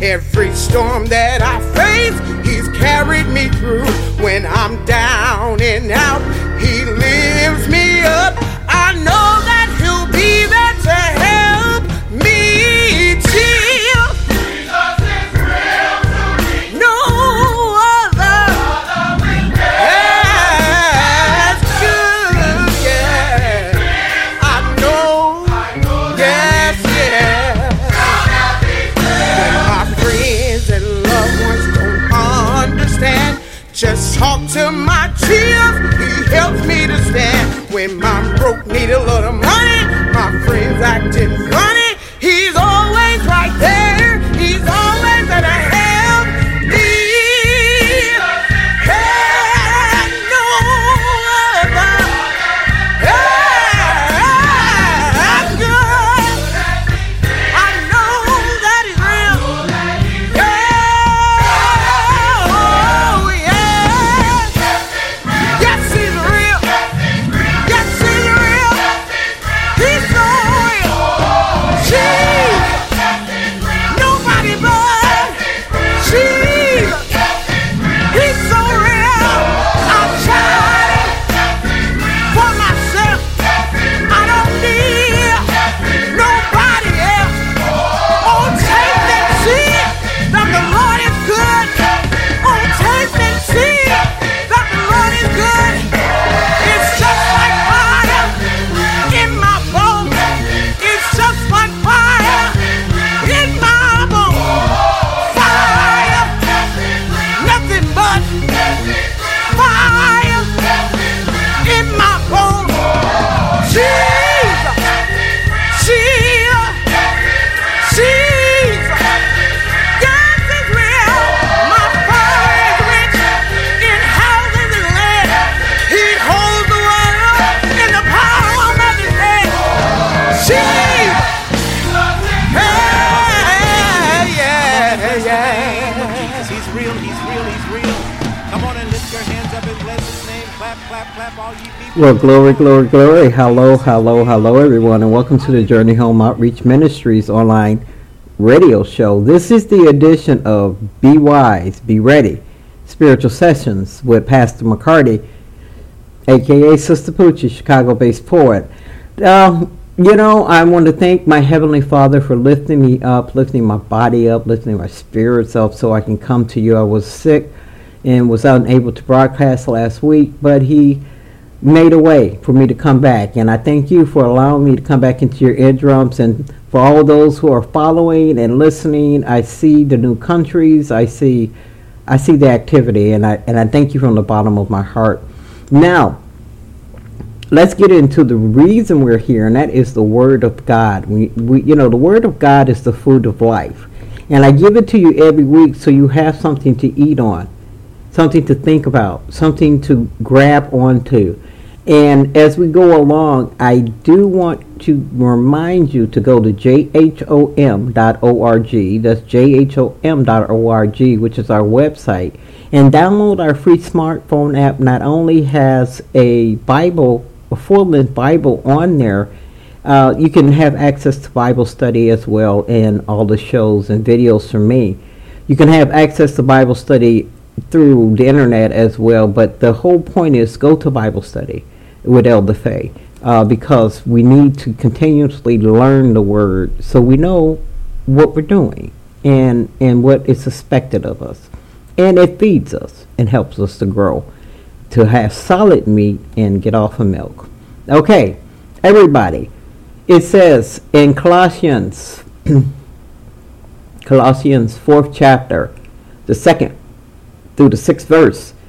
Every storm that I face, He's carried me through. When I'm down and out, He lifts me Well, glory, glory, glory. Hello, hello, hello, everyone, and welcome to the Journey Home Outreach Ministries online radio show. This is the edition of Be Wise, Be Ready Spiritual Sessions with Pastor McCarty, aka Sister Poochie, Chicago based poet. Uh, you know, I want to thank my Heavenly Father for lifting me up, lifting my body up, lifting my spirits up so I can come to you. I was sick and was unable to broadcast last week, but He made a way for me to come back. And I thank you for allowing me to come back into your eardrums. And for all those who are following and listening, I see the new countries. I see, I see the activity, and I and I thank you from the bottom of my heart. Now, let's get into the reason we're here, and that is the Word of God. We, we, you know, the Word of God is the food of life, and I give it to you every week so you have something to eat on, something to think about, something to grab onto. And as we go along, I do want to remind you to go to jhom.org. That's jhom.org, which is our website, and download our free smartphone app. Not only has a Bible, a full-length Bible on there, uh, you can have access to Bible study as well, and all the shows and videos from me. You can have access to Bible study through the internet as well, but the whole point is go to Bible study with Elder Faye uh, because we need to continuously learn the Word so we know what we're doing and and what is expected of us, and it feeds us and helps us to grow, to have solid meat and get off of milk. Okay, everybody. It says in Colossians, Colossians 4th chapter, the second through the sixth verse,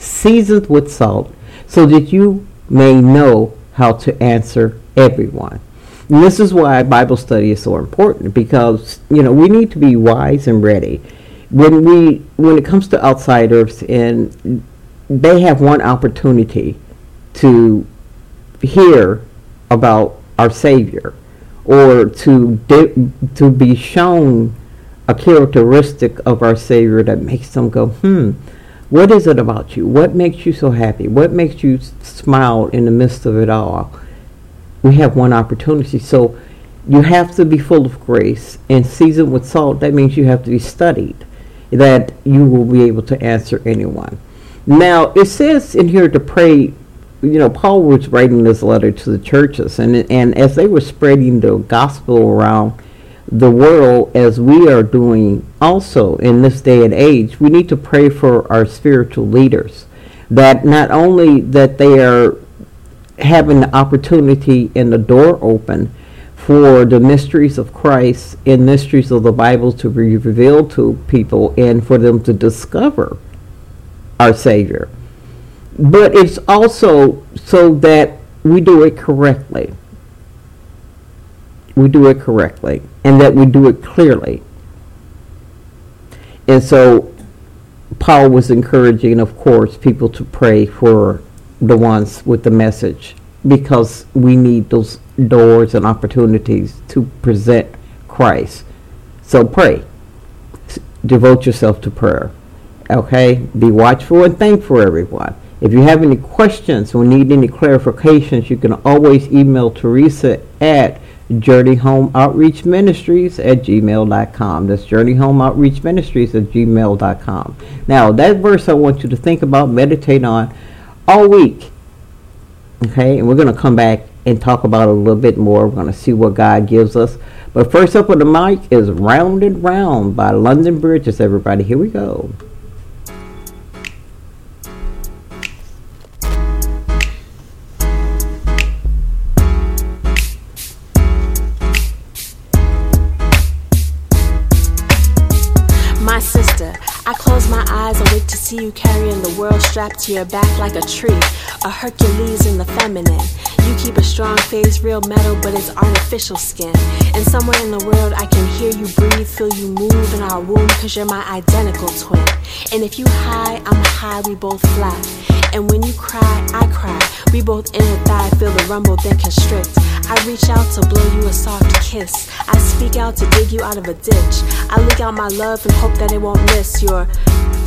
seasoned with salt, so that you may know how to answer everyone. And this is why Bible study is so important because you know we need to be wise and ready when we when it comes to outsiders and they have one opportunity to hear about our Savior or to de- to be shown a characteristic of our Savior that makes them go, hmm, what is it about you? What makes you so happy? What makes you smile in the midst of it all? We have one opportunity. So you have to be full of grace and seasoned with salt. That means you have to be studied, that you will be able to answer anyone. Now, it says in here to pray you know, Paul was writing this letter to the churches, and and as they were spreading the gospel around the world, as we are doing also in this day and age, we need to pray for our spiritual leaders, that not only that they are having the opportunity and the door open for the mysteries of Christ and mysteries of the Bible to be revealed to people, and for them to discover our Savior but it's also so that we do it correctly. We do it correctly, and that we do it clearly. And so, Paul was encouraging, of course, people to pray for the ones with the message because we need those doors and opportunities to present Christ. So, pray. Devote yourself to prayer. Okay? Be watchful and thankful, everyone. If you have any questions or need any clarifications, you can always email Teresa at Journey Home Outreach Ministries at gmail.com. That's Journey Home Outreach Ministries at gmail.com. Now, that verse I want you to think about, meditate on all week. Okay, and we're going to come back and talk about it a little bit more. We're going to see what God gives us. But first up on the mic is Round and Round by London Bridges, everybody. Here we go. See you carrying the world strapped to your back like a tree, a Hercules in the feminine. You keep a strong face, real metal, but it's artificial skin. And somewhere in the world, I can hear you breathe, feel you move in our womb, cause you're my identical twin. And if you high, I'm high, we both fly. And when you cry, I cry. We both in a thigh, feel the rumble, then constrict. I reach out to blow you a soft kiss. I speak out to dig you out of a ditch. I leak out my love and hope that it won't miss your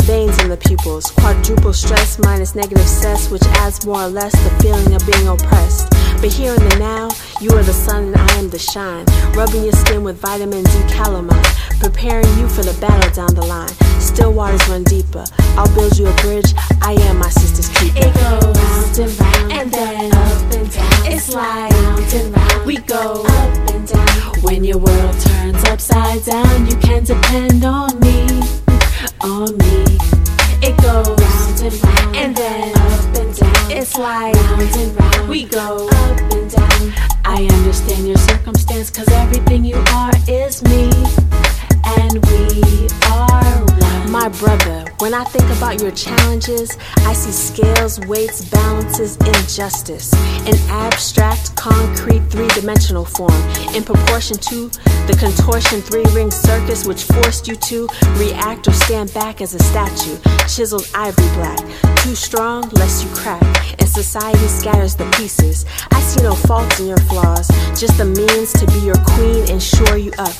veins in the pupils. Quadruple stress minus negative cess, which adds more or less the feeling of being oppressed. But here in the now, you are the sun and I am the shine. Rubbing your skin with vitamin D calamine, preparing you for the battle down the line. Still waters run deeper. I'll build you a bridge. I am my sister's keeper. It goes round and round, and then up and down. It's like round and round. We go up and down. When your world turns upside down, you can depend on me on me. It goes round and round, and then up and down. It's like round and round. We go up and down. I understand your circumstance, cause everything you are is me, and we are one. My brother, when I think about your challenges, I see scales, weights, balances, injustice. An abstract, concrete, three dimensional form. In proportion to the contortion three ring circus, which forced you to react or stand back as a statue. Chiseled ivory black. Too strong, lest you crack. And society scatters the pieces. I see no faults in your flaws, just the means to be your queen and shore you up.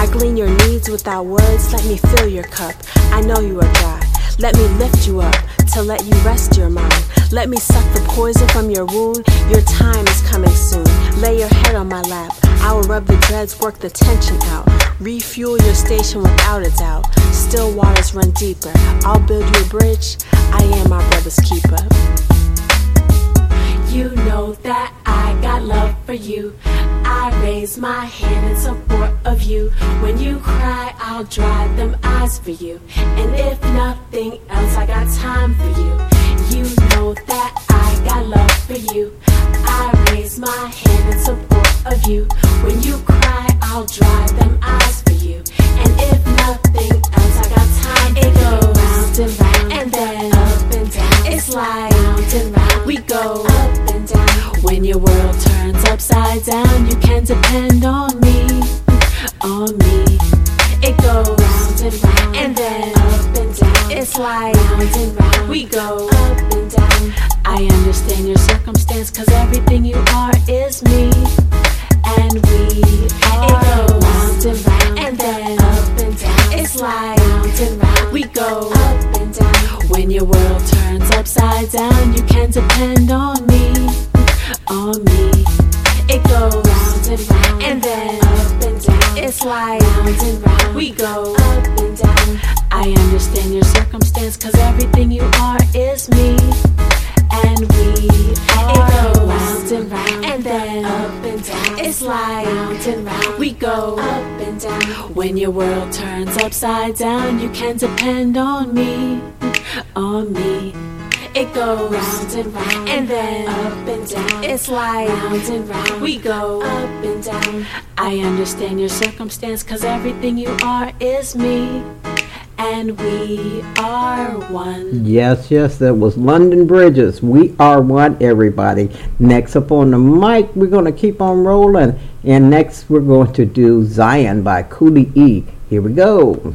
I glean your needs without words, let me fill your cup. I know you are dry. Let me lift you up to let you rest your mind. Let me suck the poison from your wound. Your time is coming soon. Lay your head on my lap. I will rub the dreads, work the tension out. Refuel your station without a doubt. Still waters run deeper. I'll build you a bridge. I am my brother's keeper. You know that I got love for you. I raise my hand in support of you. When you cry, I'll dry them eyes for you. And if nothing else, I got time for you. You know that I got love for you. I raise my hand in support of you. When you cry, I'll dry them eyes for you. And if nothing else, I got time for it you. It goes round and round, and then up and down. It's like round and round. We go up and down. When your world turns upside down, you can depend on me, on me. It goes round and round, and then up and down. It's like round and round. We go up and down. I understand your circumstance, cause everything you are is me. And we are it goes round and round, and then up and down. It's like round and round. We go up and down. When your world turns upside down, you can depend on me, on me. It goes round and round, and then up and down. It's like round and round. We go up and down. I understand your circumstance, cause everything you are is me. And we it goes round and round, and then up and down. It's like round and round. We go up and down. When your world turns upside down, you can depend on me, on me. It goes round and round, and then up and down. It's like round and round. We go up and down. I understand your circumstance, cause everything you are is me. And we are one. Yes, yes, that was London Bridges. We are one, everybody. Next up on the mic, we're going to keep on rolling. And next, we're going to do Zion by Cooley E. Here we go.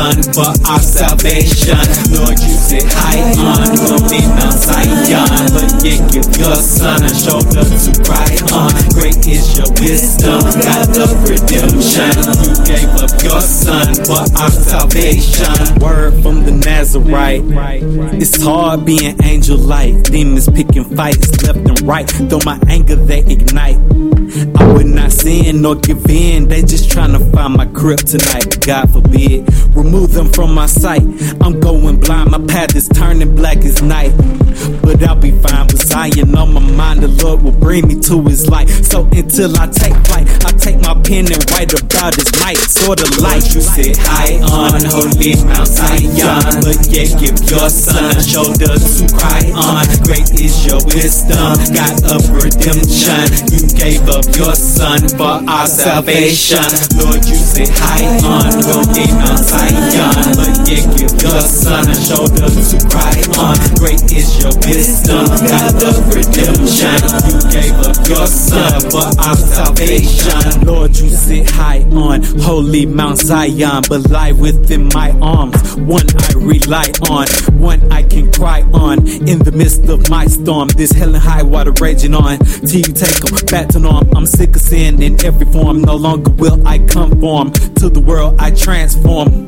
Son for our salvation. Lord, you sit high on holy Mount Zion, but yet give your son a shoulder to cry on. Great is your wisdom, God of redemption. You gave up your son for our salvation. Word from the Nazarite. It's hard being angel like. Demons picking fights left and right. Though my anger they ignite. I would not sin nor give in. They just trying to find my kryptonite. God forbid. Remove them from my sight. I'm going blind. My path is turning black as night. But I'll be fine with Zion on my mind. The Lord will bring me to his light. So until I take flight, I take my pen and write about his might. Sort of light. You sit high on holy Mount Zion. But yet give your son a shoulder to cry on. Great is your wisdom, God of redemption. You gave up your son for our salvation. Lord, you sit high on holy Mount Zion. But yet give your son a shoulder to cry on. Great is your wisdom, God of redemption. You gave up your son for our salvation. Lord, you sit high on holy Mount Zion, but lie within my arms. One I rely on, one I can cry on. In the midst of my storm, this hell and high water raging on. Till you take them back to norm. I'm sick of sin in every form. No longer will I conform to the world I transform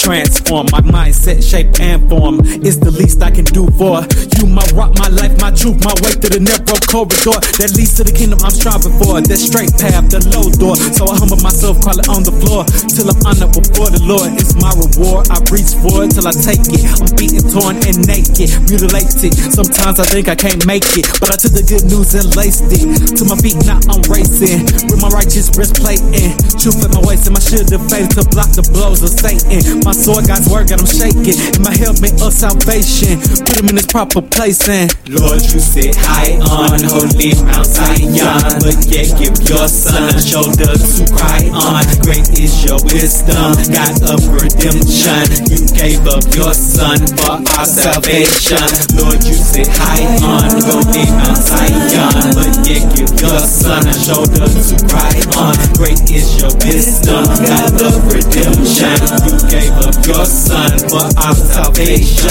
transform my mindset, shape, and form. It's the least I can do for you. My rock, my life, my truth, my way through the narrow corridor that leads to the kingdom I'm striving for. That straight path, the low door. So I humble myself, crawl it on the floor till I'm honored before the Lord. It's my reward. I reach for it till I take it. I'm beaten, torn, and naked, mutilated. Sometimes I think I can't make it, but I took the good news and laced it to my feet. Now I'm racing. With my righteous breastplate in. Truth in my waist and my shield of faith to block the blows of Satan. My sword, God's word, got him shaking. And my helmet of salvation. Put him in his proper place and Lord, you sit high on holy Mount Zion. But yet give your son a shoulder to cry on. Great is your wisdom, God of redemption. You gave up your son for our salvation. Lord, you sit high on holy Mount Zion. But yet give your son a shoulder to cry on. Great is your wisdom, God of redemption. You gave up your son for our salvation.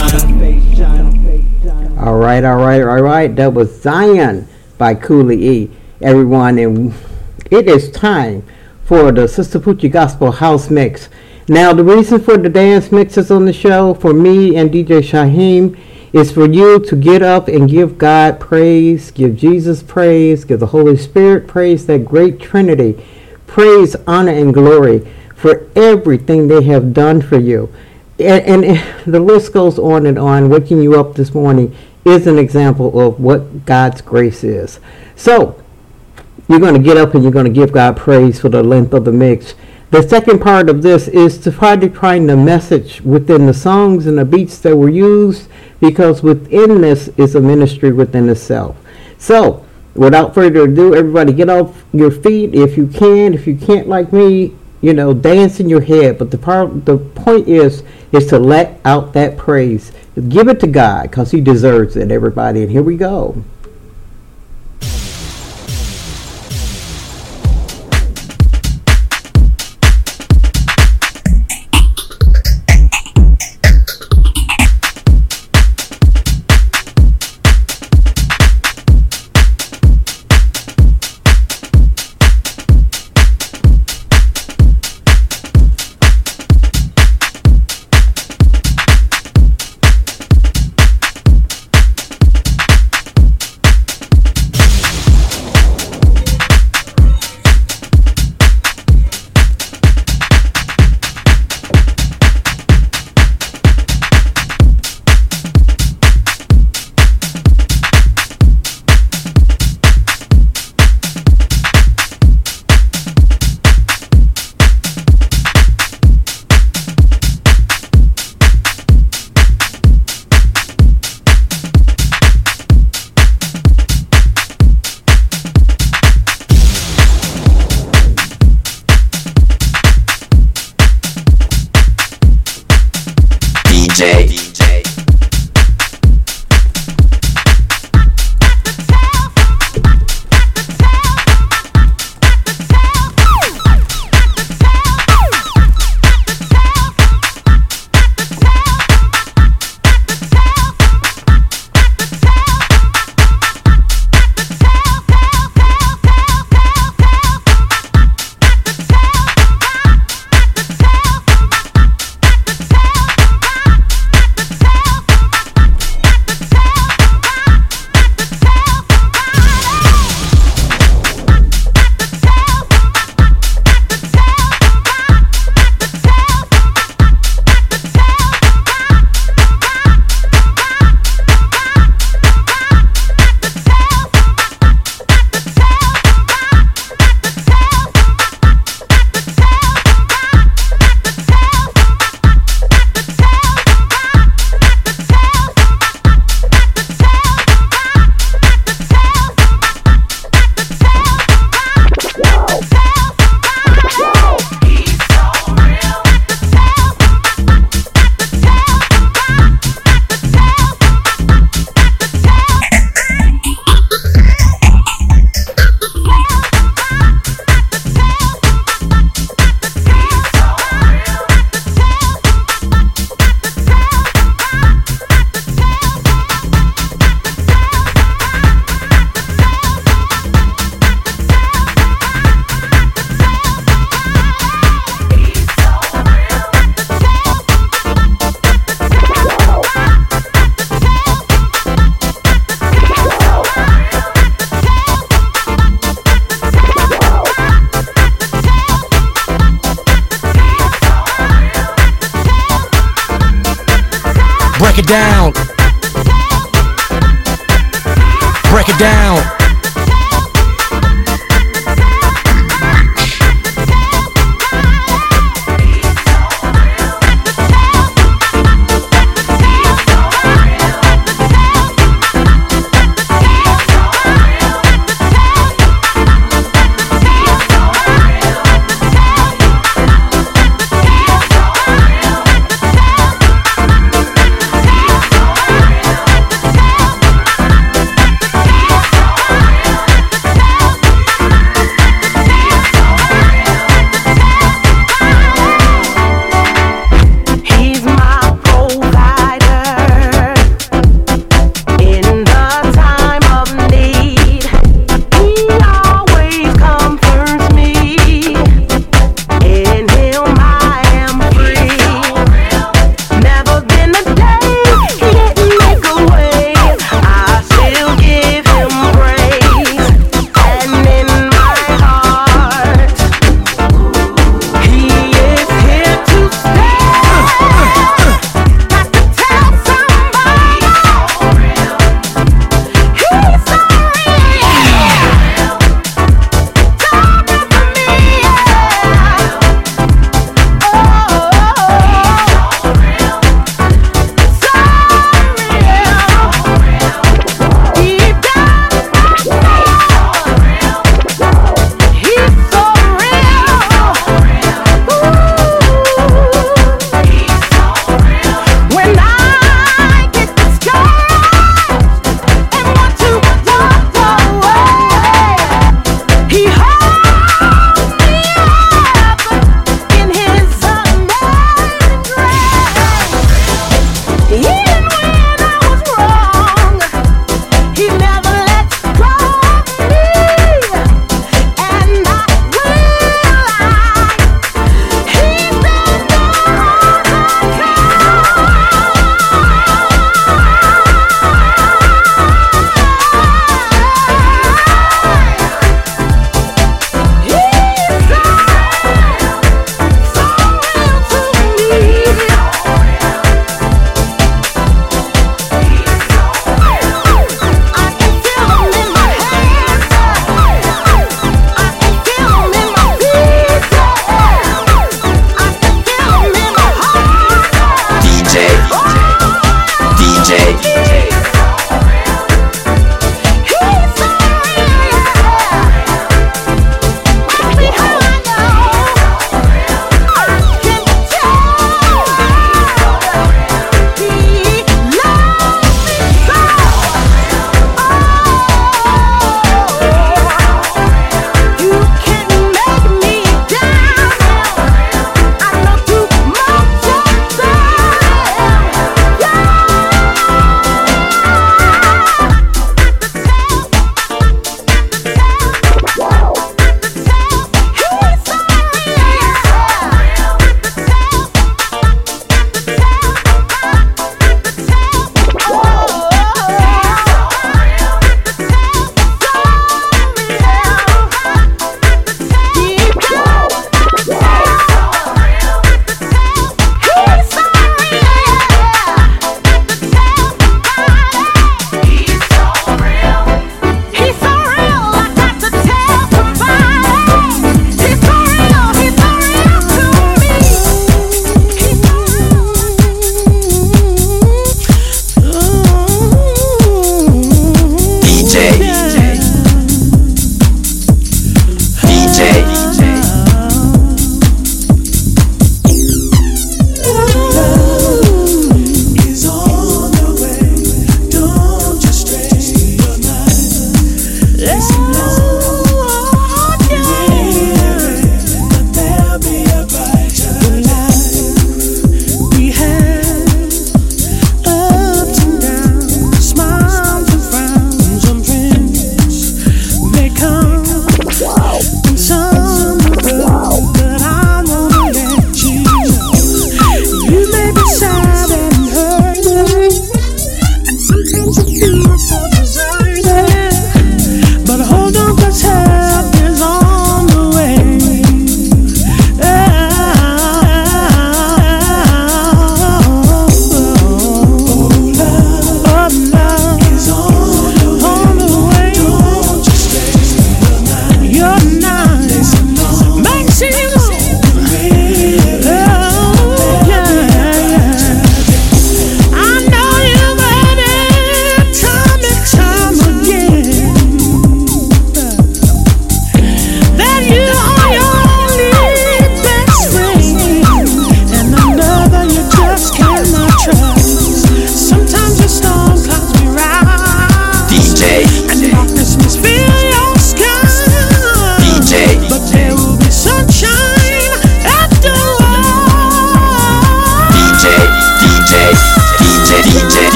All right, all right, all right. That was Zion by Cooley E. Everyone, and it is time for the Sister Poochie Gospel House Mix. Now, the reason for the dance mixes on the show for me and DJ Shyhiem is for you to get up and give God praise, give Jesus praise, give the Holy Spirit praise, that great Trinity, praise, honor, and glory for everything they have done for you. And, and the list goes on and on. Waking you up this morning is an example of what God's grace is. So, you're going to get up and you're going to give God praise for the length of the mix. The second part of this is to try to find the message within the songs and the beats that were used because within this is a ministry within itself. So, without further ado, everybody get off your feet if you can. If you can't, like me, you know, dance in your head. But the part, the point is, is to let out that praise. Give it to God because He deserves it, everybody. And here we go.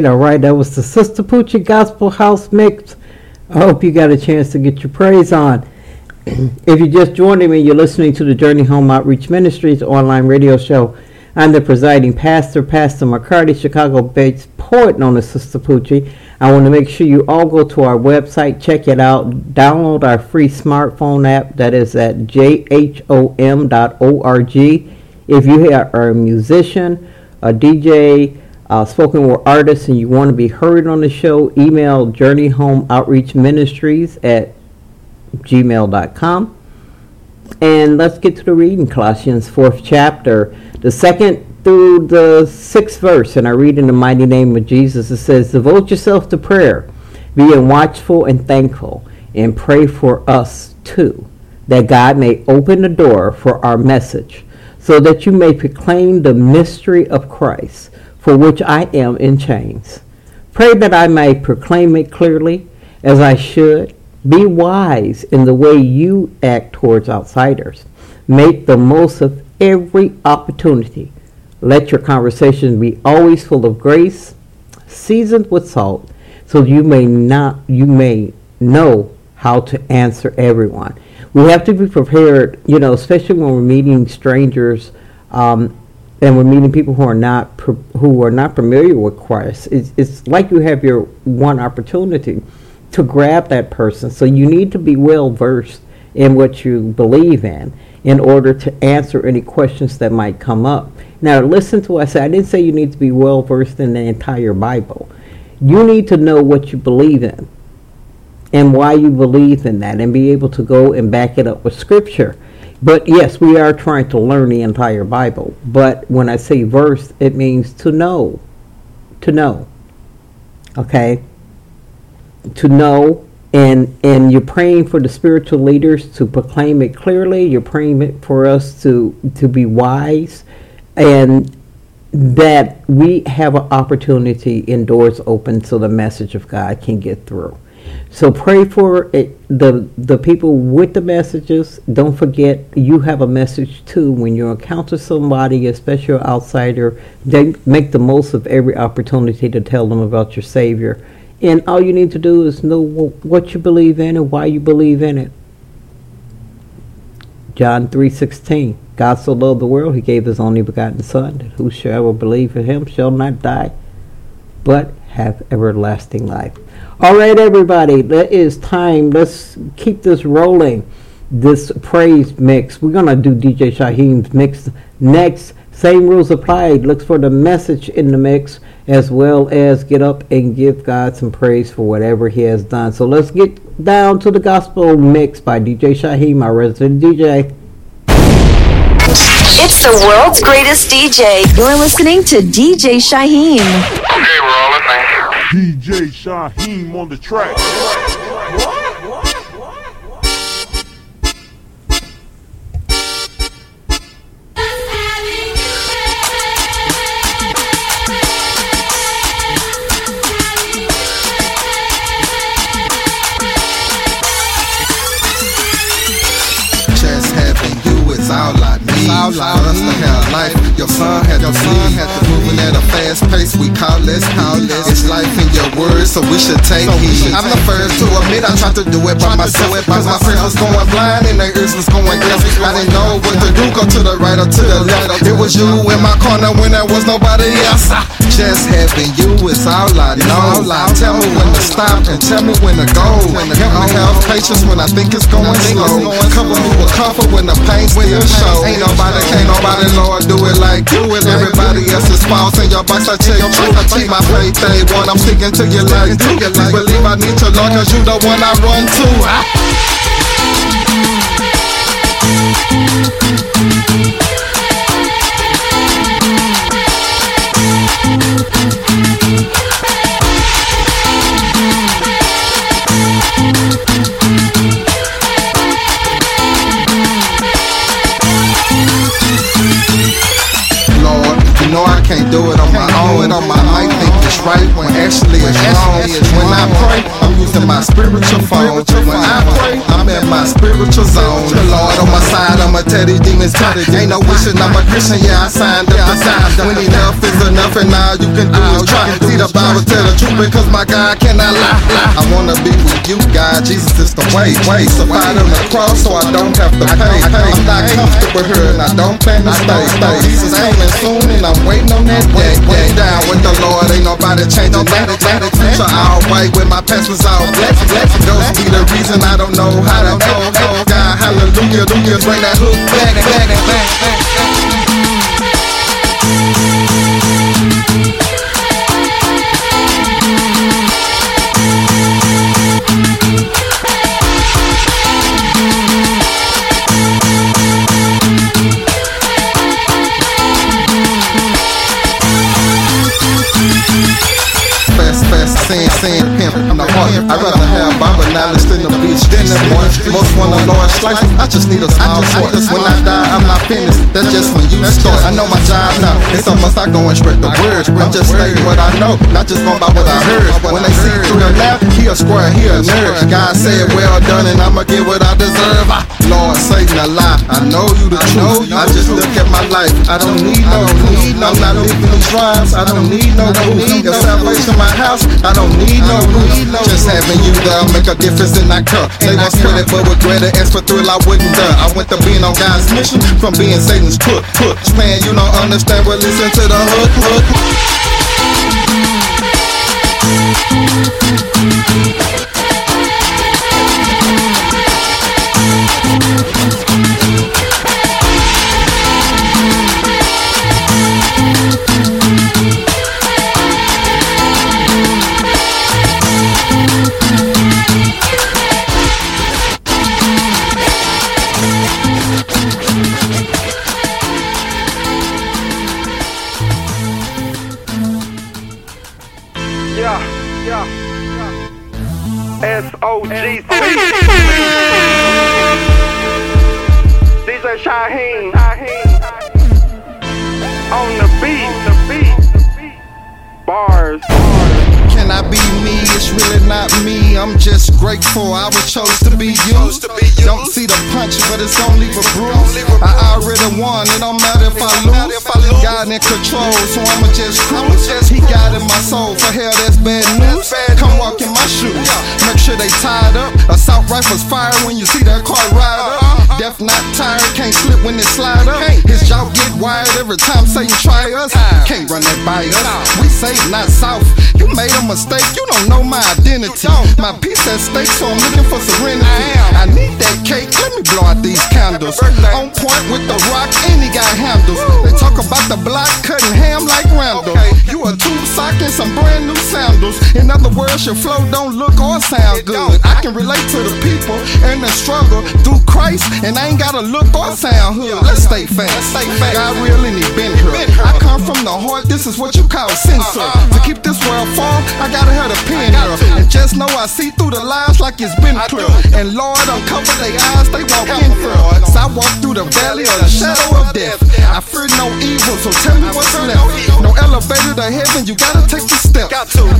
Right, all right. That was the Sistapoochie Gospel House Mix. I hope you got a chance to get your praise on. if you're just joining me, you're listening to the Journey Home Outreach Ministries online radio show. I'm the presiding pastor, Pastor McCarty, Chicago-based poet known as Sistapoochie. I want to make sure you all go to our website, check it out, download our free smartphone app that is at jhom.org. If you are a musician, a DJ, uh, spoken word artist and you want to be heard on the show, email Journey Home Outreach Ministries at gmail.com. And let's get to the reading, Colossians 4th chapter, the second through the sixth verse. And I read in the mighty name of Jesus. It says, Devote yourself to prayer, being watchful and thankful, and pray for us too, that God may open the door for our message, so that you may proclaim the mystery of Christ for which I am in chains. Pray that I may proclaim it clearly as I should. Be wise in the way you act towards outsiders. Make the most of every opportunity. Let your conversation be always full of grace, seasoned with salt, so you may not you may know how to answer everyone. We have to be prepared, you know, especially when we're meeting strangers um, and we're meeting people who are not who are not familiar with Christ. It's, it's like you have your one opportunity to grab that person. So you need to be well versed in what you believe in in order to answer any questions that might come up. Now, listen to what I said. I didn't say you need to be well versed in the entire Bible. You need to know what you believe in and why you believe in that and be able to go and back it up with scripture. But yes, we are trying to learn the entire Bible. But when I say verse, it means to know. To know. Okay? To know and and you're praying for the spiritual leaders to proclaim it clearly. You're praying for us to to be wise and that we have an opportunity in doors open so the message of God can get through. So pray for it, the the people with the messages. Don't forget you have a message too when you encounter somebody, especially an outsider. They make the most of every opportunity to tell them about your Savior. And all you need to do is know what you believe in and why you believe in it. John 3:16 God so loved the world he gave his only begotten son that whosoever believe in him shall not die but have everlasting life. All right, everybody, that is time. Let's keep this rolling. This praise mix. We're gonna do DJ Shyhiem mix next. Same rules apply. Look for the message in the mix as well as get up and give God some praise for whatever He has done. So let's get down to the gospel mix by DJ Shyhiem, my resident DJ. It's the world's greatest DJ. You're listening to DJ Shyhiem. Okay, we're all listening. DJ Shyhiem on the track. Need. All I For us to have life, your son had your son had to moving at a fast pace. We call this, call this. It's life in your words, so we should take heed. I'm the first to admit I tried to do it by myself, cause my friends was going blind and their ears was going deaf. I didn't know what to do, go to the right or to the left. It was you in my corner when there was nobody else. Just having you is all I know. Tell me when to stop and tell me when to go. Help me have patience when I think it's going slow. Cover me with comfort when the pain still shows. Ain't nobody, can't nobody, Lord, do it like you. And everybody else is false in your box. I check. I keep my faith day one. I'm sticking to you like you. Please believe I need your Lord, cause you the one I run to. Ah. It on it's right when actually it's wrong. When I pray, I'm using my spiritual phone. When I pray, I'm in my spiritual zone. The Lord on my side, I'ma tell these demons Ain't no wishing, I'm a Christian, yeah, I signed up to sign. When enough is enough, and all you can do is try. See the Bible tell the truth because my God cannot lie. I wanna be with you, God. Jesus is the way. Way fight on the cross, so I don't have to pay. I'm not comfortable here, and I don't plan to stay. Jesus coming soon, and I'm waiting on that day. Way down with the Lord, ain't nobody changing that. Future all white with my past was all black. black. Those be the reason I don't know how to act. God, hallelujah, hallelujah, bring that hook back, back, back, back. I'd rather have Knowledge than the than the one. Most want a large slice, I just need a small short. When I die, I'm not finished. That's just when you start. I know my job now. It's almost like going straight to words. I'm just stating what I know, not just going by what I heard. When they see through the lab, he a square, he a nerd. God said, well done, and I'ma get what I deserve. I, Lord, Satan a lie. I know you the truth. I just look at my life. I don't need no need. I'm not living these rhymes. I don't need no proof. Your salvation, my house. I don't need no roof. Just having you there make a difference in that cup. They want split it, but regret it. As for thrill, I wouldn't dare. I went to being on God's mission from being Satan's crook. Crook. Man, you don't understand, but listen to the hook. Hook. Grateful I was chose to be used. Don't see the punch, but it's leave a bruise. I already won, it don't matter if I lose. God in control, so I'ma just cruise. He got in my soul, for hell that's bad news. Come walk in my shoes, make sure they tied up. Assault rifles fire when you see that car ride up. Deaf not tired, can't slip when it slide up. His jaw get wired every time Satan try us. Can't run that by us. We say not south. You made a mistake, you don't know my identity. My peace at stake, so I'm looking for serenity. I am. I need that cake, let me blow out these candles. On point with the rock, and he got handles. They talk about the block, cutting ham like Randall. You a tube sock and some brand new sandals. In other words, your flow don't look or sound good. I can relate to the people and the struggle through Christ, and I ain't gotta look or sound hood. Let's stay fast. God real and he been here. I come from the heart, this is what you call censor. Uh-uh. To keep this world fall, I gotta have a pen here. And just know I see through the like it's been clear. And Lord, uncover their eyes, they walk in fear. So I walk through the valley of the shadow of death. I fear no evil, so tell me what's left. No elevator to heaven, you gotta take the step.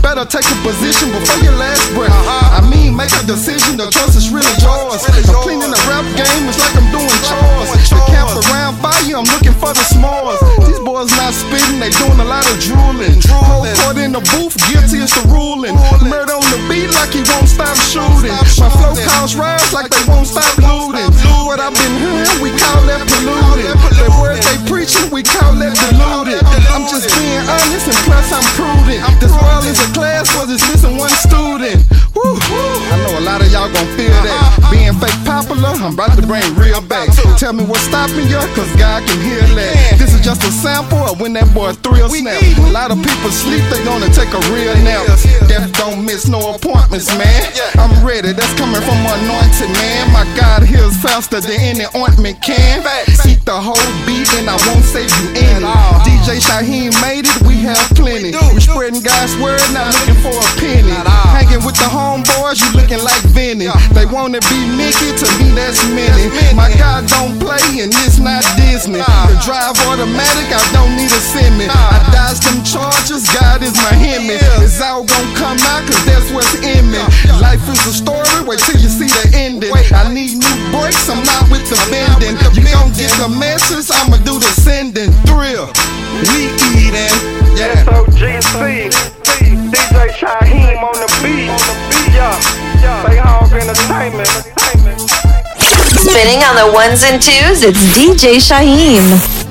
Better take a position before your last breath. I mean, make a decision, the choice is really yours. I'm cleaning the rap game, it's like I'm doing chores. The camp around by you, I'm looking for the s'mores. These boys not spitting, they doing a lot of drooling. Whole court in the booth, guilty as the ruling. Murder on the beat like he won't stop shooting. My flow calls rise like they won't stop looting. What I've been hearing, we call that polluted. The word they preaching, we call that diluted. I'm just being honest and plus I'm prudent. This world is a class, was it's missing one student. Woo. I know a lot of y'all gon' feel that. Being fake popular, I'm about to bring real back. Tell me what's stopping you, cause God can hear that. This is just a sample of when that boy thrill snap. A lot of people sleep, they gonna take a real nap. Death don't miss no appointments, man. I'm ready, that's coming from anointed man. My God heals faster than any ointment can. Eat the whole beat and I won't save you any. DJ Shyhiem made it, we have plenty. We spreading God's word, not looking for a penny. Hanging with the homeboys, you looking like Vinny. They wanna be Mickey, to me that's Minnie. My God don't play and it's not Disney. The drive automatic, I don't need a semi. I dodge them charges, God is my hemi. It's all gonna come out, cause that's what's in me. Life is the story. Wait till you see the ending. Wait, I need new breaks. I'm not with the bending. You don't get the message. I'ma do the sending. Thrill. We eating. Yeah. SOGC. DJ Shyhiem on the beat. Yeah. Say Hog Entertainment. Spinning on the ones and twos, it's DJ Shyhiem.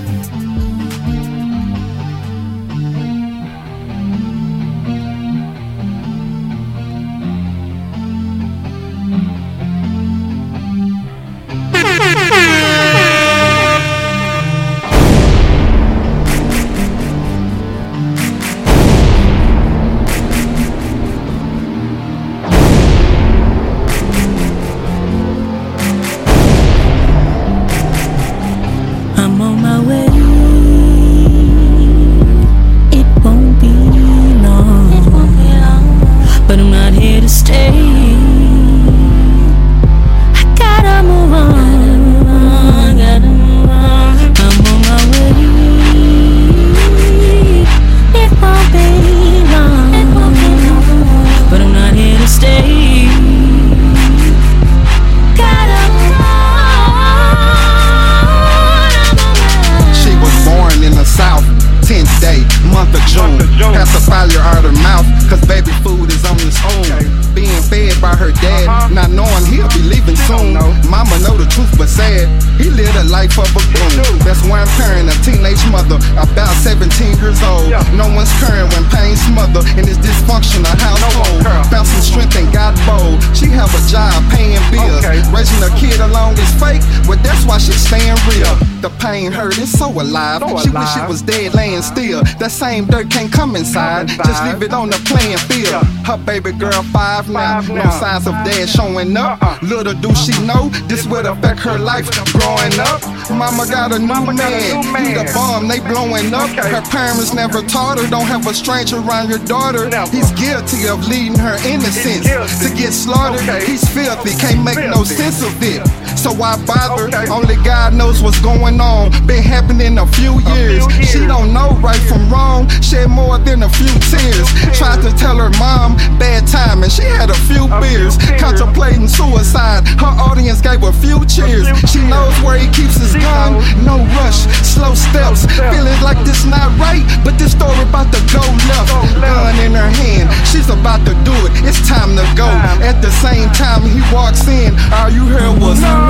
Same dirt can't come inside. Just leave it on the playing field. Her baby girl five now. No signs of dad showing up. Uh-uh. Little do she know this would affect her life growing up. Mama got a new man. He the bomb, they blowing up. Her parents never taught her. Don't have a stranger around your daughter. He's guilty of leading her innocence to get slaughtered. He's filthy, can't make no sense of it. So why bother? Okay. Only God knows what's going on. Been happening a few years. A few years. She don't know right from wrong. Shed more than a few tears. Tried to tell her mom bad time and she had a few a beers. Few Contemplating suicide. Her audience gave a few cheers. A few she knows where he keeps his gun. No rush, slow steps. Feeling like this not right, but this story about to go left. Gun in her hand, she's about to do it. It's time to go. At the same time he walks in, all you heard was no.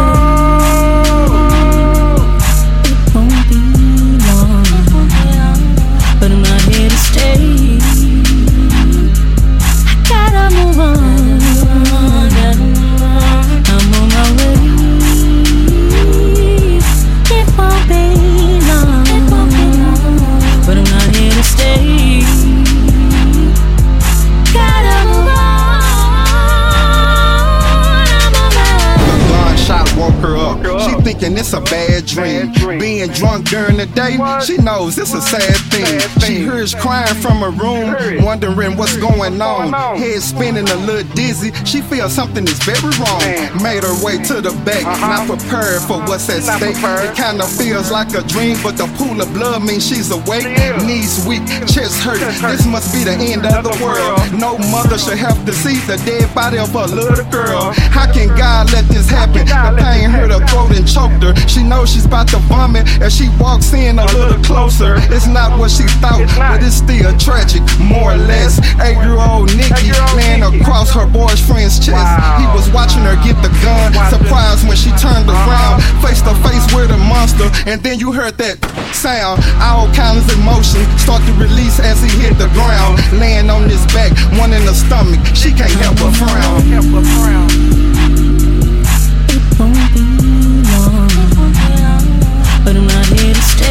But I'm not here to stay. I gotta move on. Thinking it's a bad dream. Being drunk during the day, she knows it's a sad thing. She hears crying from her room, wondering what's going on. Head spinning a little dizzy, she feels something is very wrong. Made her way to the back, not prepared for what's at stake. It kinda feels like a dream, but the pool of blood means she's awake. Knees weak, chest hurt. This must be the end of the world. No mother should have to see the dead body of a little girl. How can God let this happen? The pain hurt her throat and choked her. She knows she's about to vomit as she walks in a little closer. It's not what she thought, but it's still tragic, more or less. Eight year old Nikki laying across her boyfriend's chest. He was watching her get the gun, surprised when she turned around, face to face with a monster. And then you heard that sound. All kinds of emotion start to release as he hit the ground. Laying on his back, one in the stomach. She can't help but frown. but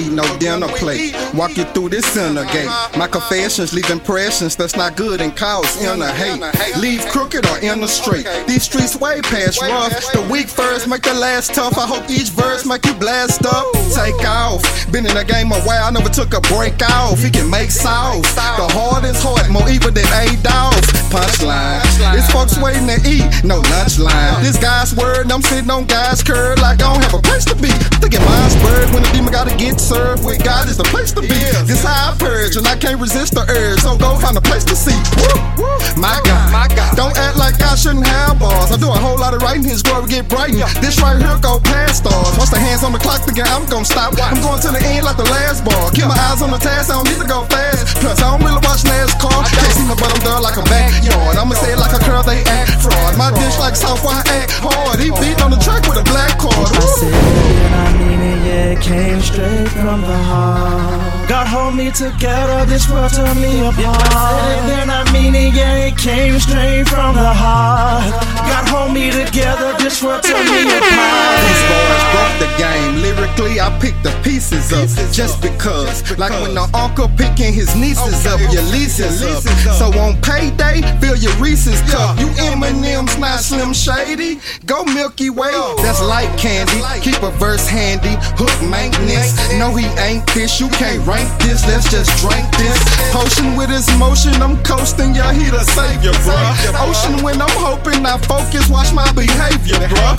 eat no dinner plate. Walk you through this center gate. My confessions leave impressions that's not good and cause inner hate. Leave crooked or in the straight. These streets way past rough. The weak first make the last tough. I hope each verse make you blast up. Take off. Been in the game a while, I never took a break off. He can make sauce. The hardest heart, more evil than Adolf. Punchline. It's folks waiting to eat, no lunch line. This guy's word, I'm sitting on God's curb like I don't have a place to be. Thinking mine's bird when the demon gotta get served. With God is the place to be. This how I purge, and I can't resist the urge. So go find a place to see. Woo, woo. My God, my God. Don't act like I shouldn't have bars. I do a whole lot of writing, his glory get brightened. This right here go past stars. Once the hands on the clock begin, I'm gonna stop. I'm going to the end like the last bar. Keep my eyes on the task, I don't need to go fast. Plus, I don't really watch NASCAR. Can't see me, but I'm there like a I'ma say it like a curl, they act fraud. My dish like South, I act hard. He beat on the track with a black card. I said it I mean it, yeah, it came straight from the heart. God hold me together, this world tore me apart. I said it and I mean it, yeah, it came straight from the heart. God hold me together, this world tore me apart. These boys broke the game. Lyrically, I picked the pieces up just because. Like when the uncle picking his nieces up, your leases up. So on payday, fill your Reese's cup. You M&M's not Slim Shady. Go Milky Way, that's light candy. Keep a verse handy, hook maintenance. No, he ain't this. You can't rank this. Let's just drink this. Potion with his motion, I'm coasting. Yeah, he the savior, bruh. Ocean when I'm hoping I focus, watch my behavior, bruh.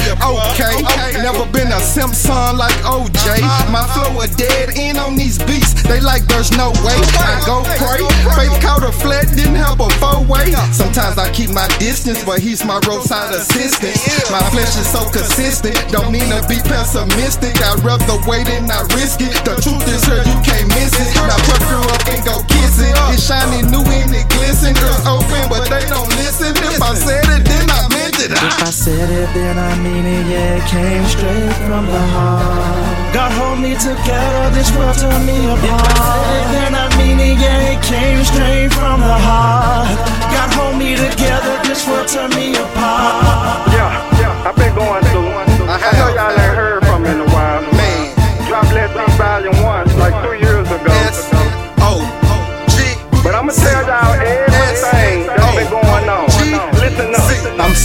Okay, never been a Simpson like OJ. My flow a dead end on these beats. They like there's no way. I go pray. Faith caught a flat, didn't help a four way. Sometimes I keep my distance, but he's my roadside assistant. My flesh is so consistent, don't mean to be pessimistic. I'd rather wait and not risk it. The truth is here, you can't miss it. Now put her up and go kiss it. It's shiny new and it glisten. Girls open, but they don't listen. If I said it, then I meant it. If I said it, then I mean it, yeah, it came straight from the heart. God hold me together, this world tore me apart. If I said it, then I mean it, yeah, it came straight from the heart. God hold me together, this world tore me apart. Yeah, yeah, I've been going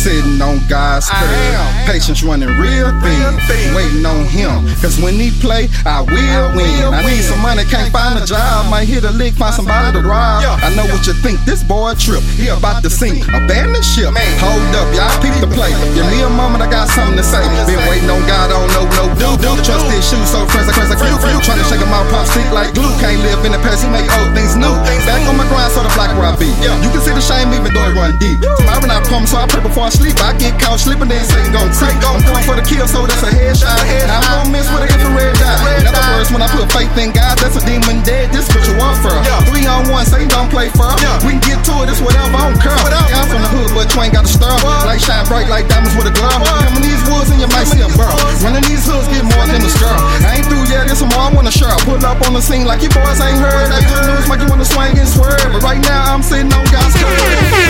sitting on God's curb. Patience running real thin. Waiting on him. Cause when he play, I will win. I need some money, can't find a job. Might hit a lick, find somebody to rob. I know what you think. This boy a trip. He about to sink. Abandon ship. Hold up, y'all peep the play. Give me a moment, I got something to say. Been waiting on God, I don't know no do. do. Trust his shoes so fresh, fresh, like few, few. Trying to shake him out, pop stick like glue. Can't live in the past, he make old things new. Back on my grind, so the block where I be. You can see the shame even though it run deep. Tomorrow I promise, so I pray before I sleep. I get caught sleeping, then Satan gon' take. I'm going for the kill, so that's a headshot. Now I'm gon' miss with an infrared dot. In other words, when I put faith in God, that's a demon dead. This scripture warfare. Three on one, Satan don't play fair. We can get to it, it's whatever, I don't care. Yeah, I'm from the hood, but you ain't got to stir. Light shine bright like diamonds with a glove. Come in these woods and you might see a burr. Running these hoods get more than a skirl. I ain't through yet, there's some more I wanna share. Pull up on the scene like you boys ain't heard. That good news make you wanna swing and swerve. But right now, I'm sitting on God's curb.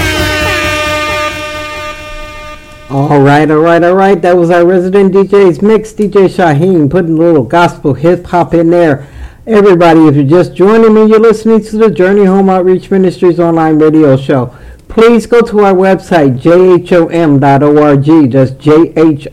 All right, all right, all right. That was our resident DJ's mix, DJ Shyhiem, putting a little gospel hip hop in there. Everybody, if you're just joining me, you're listening to the Journey Home Outreach Ministries online radio show. Please go to our website, jhom.org. That's jhom.org.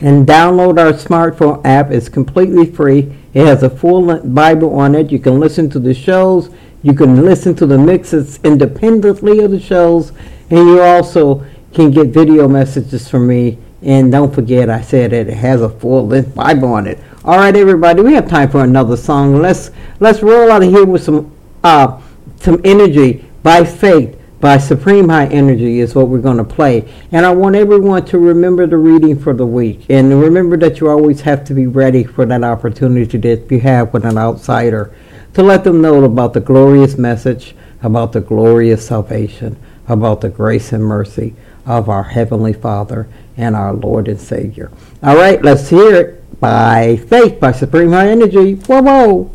And download our smartphone app. It's completely free. It has a full Bible on it. You can listen to the shows. You can listen to the mixes independently of the shows. And you also can get video messages from me. And don't forget, I said that it has a full length Bible on it. All right, everybody, we have time for another song. Let's let's roll out of here with some uh, some energy by faith by Supreme High Energy is what we're going to play. And I want everyone to remember the reading for the week. And remember that you always have to be ready for that opportunity that you have with an outsider to let them know about the glorious message, about the glorious salvation, about the grace and mercy of our Heavenly Father and our Lord and Savior. All right, let's hear it by Faith by Supreme High Energy. Whoa, whoa.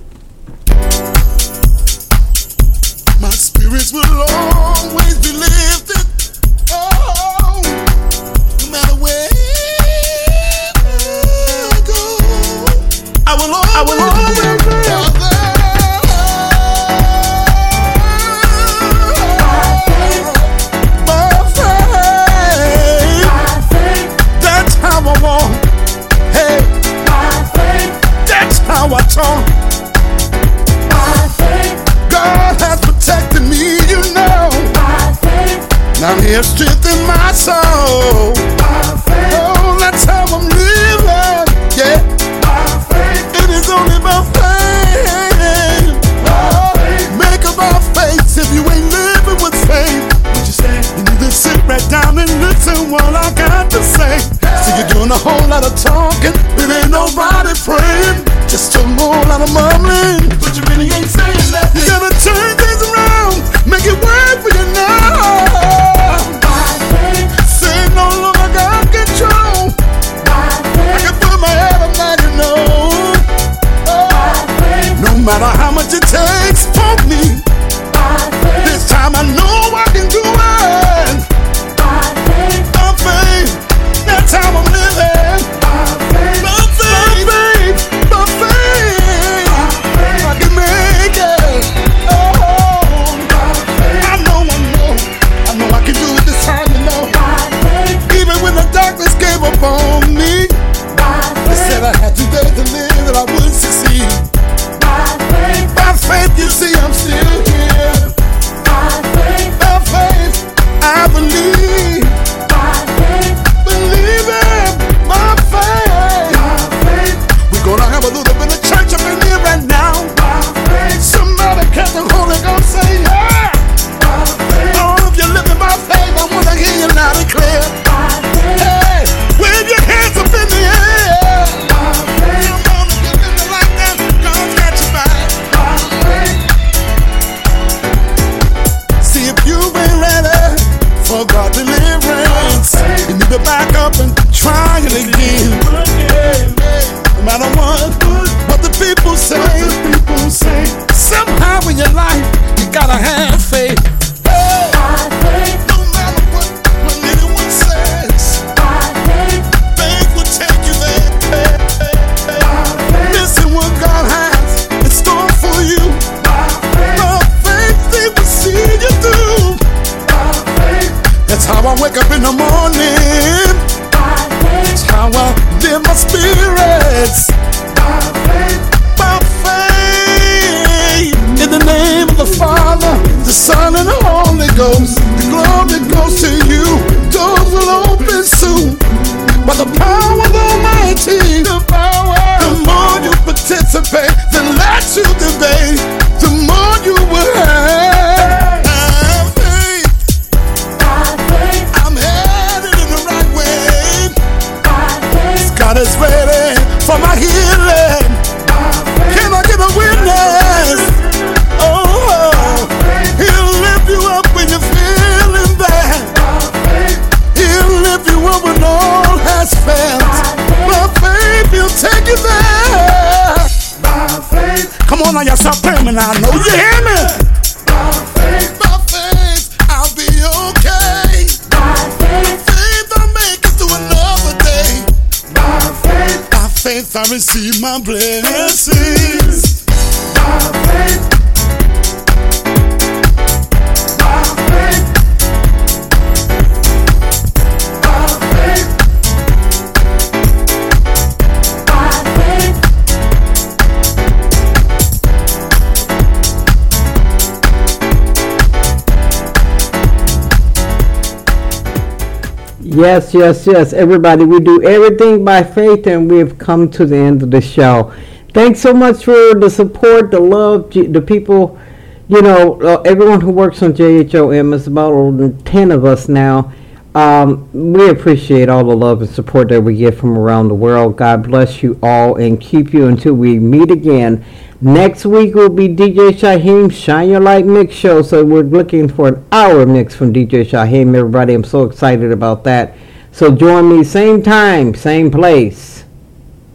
Yes, yes, yes. Everybody, we do everything by faith, and we have come to the end of the show. Thanks so much for the support, the love, the people. You know, uh, everyone who works on JHOM, it's about 10 of us now. Um, we appreciate all the love and support that we get from around the world. God bless you all and keep you until we meet again. Next week will be DJ Shyhiem Shine Your Light Mix Show. So we're looking for an hour mix from DJ Shyhiem, everybody. I'm so excited about that. So join me same time, same place,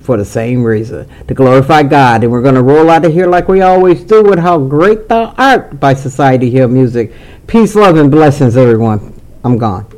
for the same reason, to glorify God. And we're going to roll out of here like we always do with How Great Thou Art by Society Hill Music. Peace, love, and blessings, everyone. I'm gone.